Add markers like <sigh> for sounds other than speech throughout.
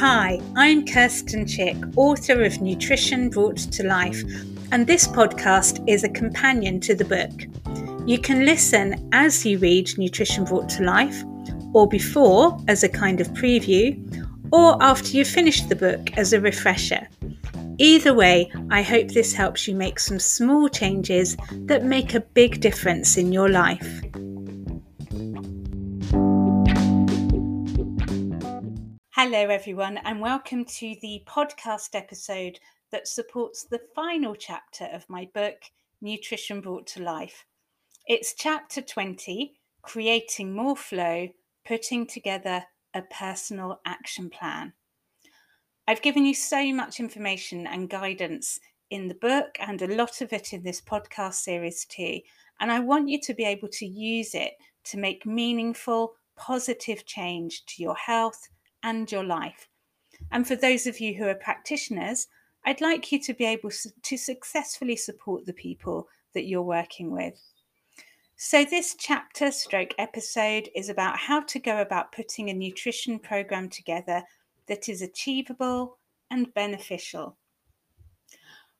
Hi, I'm Kirsten Chick, author of Nutrition Brought to Life, and this podcast is a companion to the book. You can listen as you read Nutrition Brought to Life, or before as a kind of preview, or after you finish the book as a refresher. Either way, I hope this helps you make some small changes that make a big difference in your life. Hello, everyone, and welcome to the podcast episode that supports the final chapter of my book, Nutrition Brought to Life. It's chapter 20 Creating More Flow, Putting Together a Personal Action Plan. I've given you so much information and guidance in the book and a lot of it in this podcast series too. And I want you to be able to use it to make meaningful, positive change to your health and your life. And for those of you who are practitioners, I'd like you to be able to successfully support the people that you're working with. So, this chapter stroke episode is about how to go about putting a nutrition program together that is achievable and beneficial.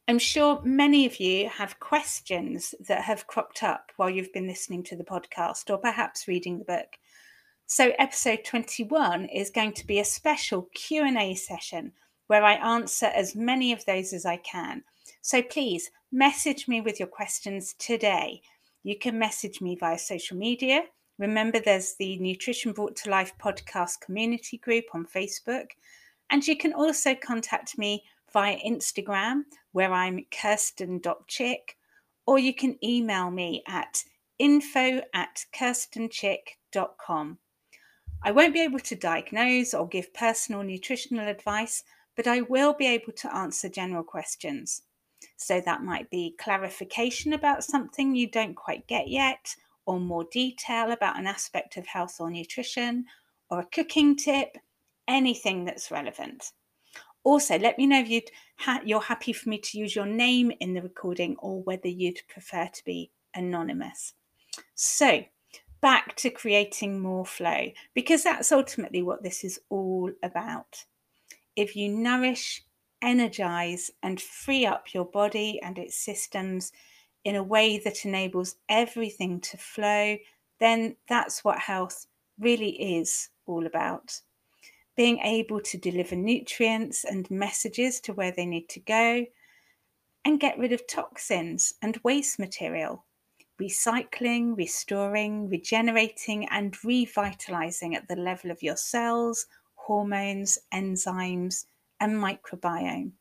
I'm sure many of you have questions that have cropped up while you've been listening to the podcast or perhaps reading the book. So episode 21 is going to be a special Q&A session where I answer as many of those as I can. So please message me with your questions today. You can message me via social media. Remember, there's the Nutrition Brought to Life podcast community group on Facebook. And you can also contact me via Instagram, where I'm kirsten.chick, or you can email me at info at kirstenchick.com. I won't be able to diagnose or give personal nutritional advice, but I will be able to answer general questions. So that might be clarification about something you don't quite get yet, or more detail about an aspect of health or nutrition, or a cooking tip, anything that's relevant. Also, let me know if you'd ha- you're happy for me to use your name in the recording or whether you'd prefer to be anonymous. So, back to creating more flow because that's ultimately what this is all about. If you nourish, energize, and free up your body and its systems in a way that enables everything to flow, then that's what health really is all about. Being able to deliver nutrients and messages to where they need to go, and get rid of toxins and waste material recycling, restoring, regenerating, and revitalizing at the level of your cells, hormones, enzymes, and microbiome.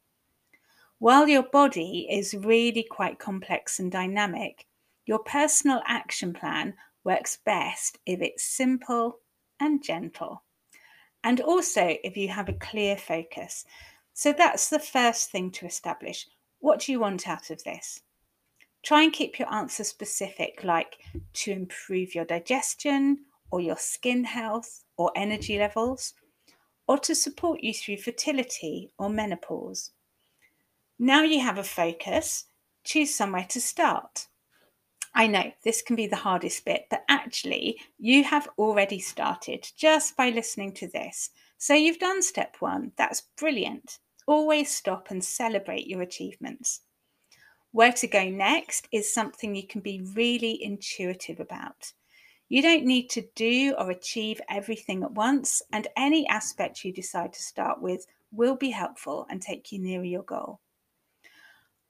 While your body is really quite complex and dynamic, your personal action plan works best if it's simple and gentle. And also if you have a clear focus. So that's the first thing to establish. What do you want out of this? Try and keep your answer specific, like to improve your digestion or your skin health or energy levels, or to support you through fertility or menopause. Now you have a focus, choose somewhere to start. I know this can be the hardest bit, but actually, you have already started just by listening to this. So you've done step one. That's brilliant. Always stop and celebrate your achievements. Where to go next is something you can be really intuitive about. You don't need to do or achieve everything at once, and any aspect you decide to start with will be helpful and take you nearer your goal.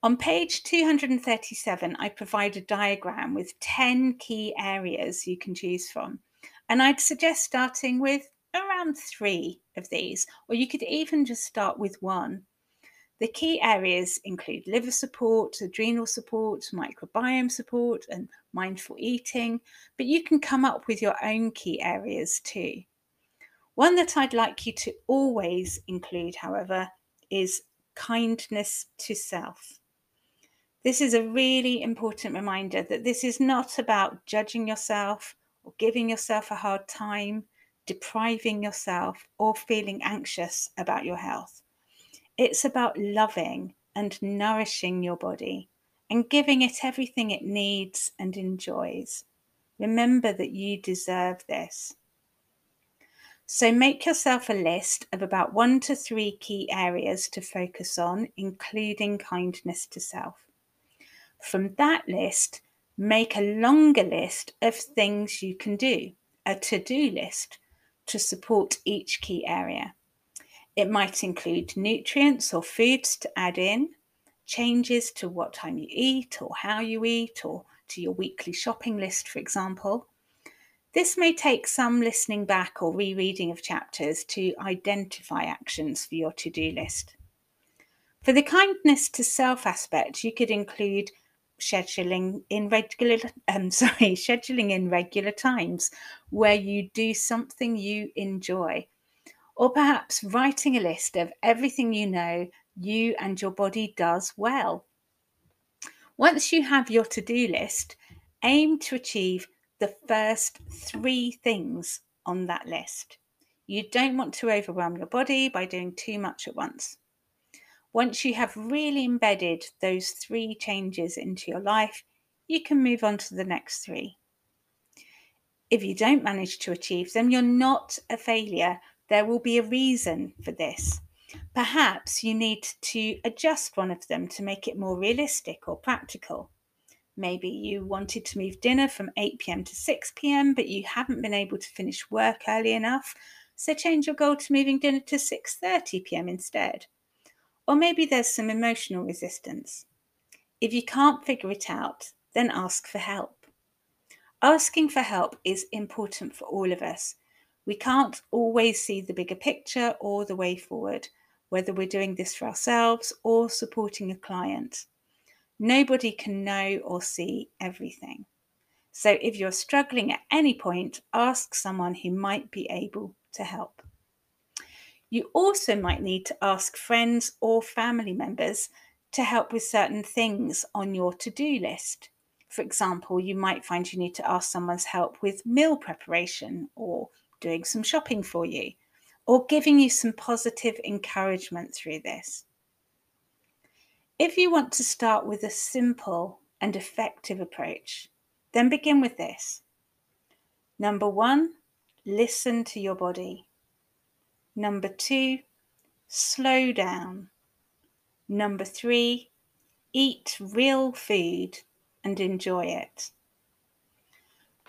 On page 237, I provide a diagram with 10 key areas you can choose from, and I'd suggest starting with around three of these, or you could even just start with one. The key areas include liver support, adrenal support, microbiome support, and mindful eating, but you can come up with your own key areas too. One that I'd like you to always include, however, is kindness to self. This is a really important reminder that this is not about judging yourself or giving yourself a hard time, depriving yourself, or feeling anxious about your health. It's about loving and nourishing your body and giving it everything it needs and enjoys. Remember that you deserve this. So make yourself a list of about one to three key areas to focus on, including kindness to self. From that list, make a longer list of things you can do, a to do list to support each key area. It might include nutrients or foods to add in, changes to what time you eat or how you eat, or to your weekly shopping list, for example. This may take some listening back or rereading of chapters to identify actions for your to do list. For the kindness to self aspect, you could include scheduling in regular <laughs> um sorry scheduling in regular times where you do something you enjoy or perhaps writing a list of everything you know you and your body does well once you have your to-do list aim to achieve the first three things on that list. You don't want to overwhelm your body by doing too much at once. Once you have really embedded those three changes into your life, you can move on to the next three. If you don't manage to achieve them, you're not a failure. There will be a reason for this. Perhaps you need to adjust one of them to make it more realistic or practical. Maybe you wanted to move dinner from 8 pm to 6 pm, but you haven't been able to finish work early enough, so change your goal to moving dinner to 6:30 pm instead. Or maybe there's some emotional resistance. If you can't figure it out, then ask for help. Asking for help is important for all of us. We can't always see the bigger picture or the way forward, whether we're doing this for ourselves or supporting a client. Nobody can know or see everything. So if you're struggling at any point, ask someone who might be able to help. You also might need to ask friends or family members to help with certain things on your to do list. For example, you might find you need to ask someone's help with meal preparation or doing some shopping for you or giving you some positive encouragement through this. If you want to start with a simple and effective approach, then begin with this. Number one, listen to your body. Number two, slow down. Number three, eat real food and enjoy it.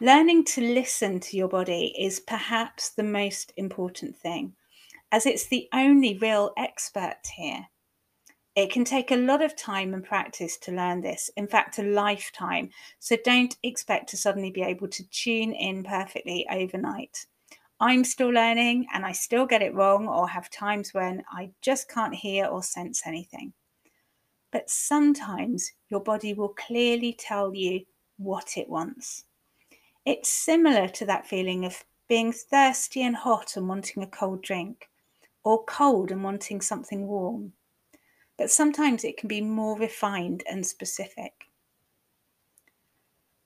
Learning to listen to your body is perhaps the most important thing, as it's the only real expert here. It can take a lot of time and practice to learn this, in fact, a lifetime. So don't expect to suddenly be able to tune in perfectly overnight. I'm still learning and I still get it wrong or have times when I just can't hear or sense anything. But sometimes your body will clearly tell you what it wants. It's similar to that feeling of being thirsty and hot and wanting a cold drink, or cold and wanting something warm but sometimes it can be more refined and specific.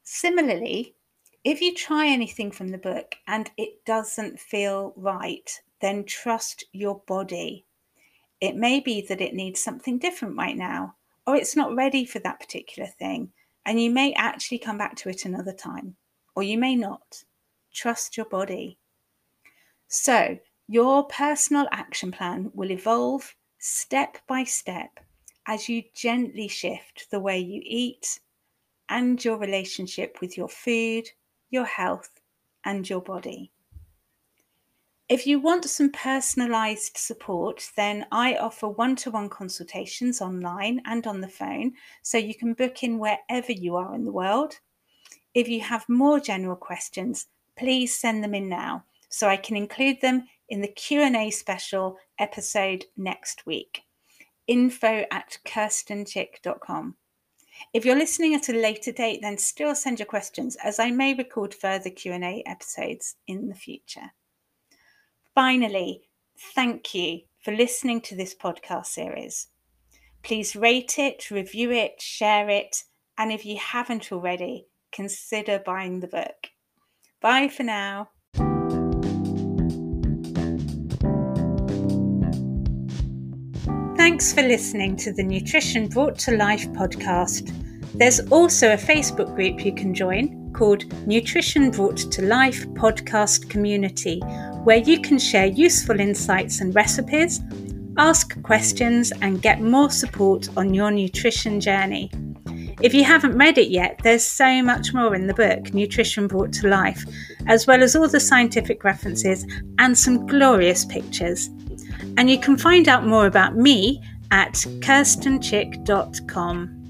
Similarly, if you try anything from the book and it doesn't feel right, then trust your body. It may be that it needs something different right now, or it's not ready for that particular thing, and you may actually come back to it another time, or you may not. Trust your body. So, your personal action plan will evolve step by step as you gently shift the way you eat and your relationship with your food, your health, and your body. If you want some personalised support, then I offer one to one consultations online and on the phone, so you can book in wherever you are in the world. If you have more general questions, please send them in now so I can include them in the Q&A special episode next week. Info at kirstenchick.com. If you're listening at a later date, then still send your questions as I may record further Q&A episodes in the future. Finally, thank you for listening to this podcast series. Please rate it, review it, share it, and if you haven't already, consider buying the book. Bye for now. Thanks for listening to the Nutrition Brought to Life podcast. There's also a Facebook group you can join called Nutrition Brought to Life Podcast Community, where you can share useful insights and recipes, ask questions, and get more support on your nutrition journey. If you haven't read it yet, there's so much more in the book, Nutrition Brought to Life, as well as all the scientific references and some glorious pictures. And you can find out more about me at kirstenchick.com.